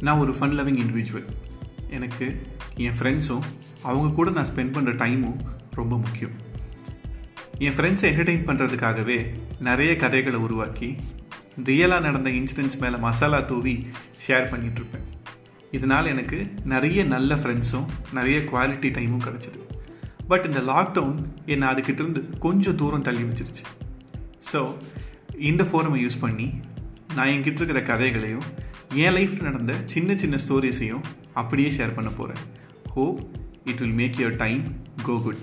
நான் ஒரு fun loving individual எனக்கு என் ஃப்ரெண்ட்ஸும் அவங்க கூட நான் ஸ்பெண்ட் பண்ணுற டைமும் ரொம்ப முக்கியம். என் ஃப்ரெண்ட்ஸை என்டர்டெயின் பண்ணுறதுக்காகவே நிறைய கதைகளை உருவாக்கி ரியலாக நடந்த இன்சிடென்ட்ஸ் மேலே மசாலா தூவி ஷேர் பண்ணிகிட்ருப்பேன் இதனால் எனக்கு நிறைய நல்ல ஃப்ரெண்ட்ஸும் நிறைய குவாலிட்டி டைமும் கிடச்சிது. பட் இந்த லாக்டவுன் என்னை அதுக்கிட்டேருந்து கொஞ்சம் தூரம் தள்ளி வச்சிருச்சு. ஸோ இந்த ஃபோரமை யூஸ் பண்ணி நான் என்கிட்ட இருக்கிற கதைகளையும் என் லைஃப்பில் நடந்த சின்ன சின்ன ஸ்டோரிஸையும் அப்படியே ஷேர் பண்ண போகிறேன் hope it will make your time go good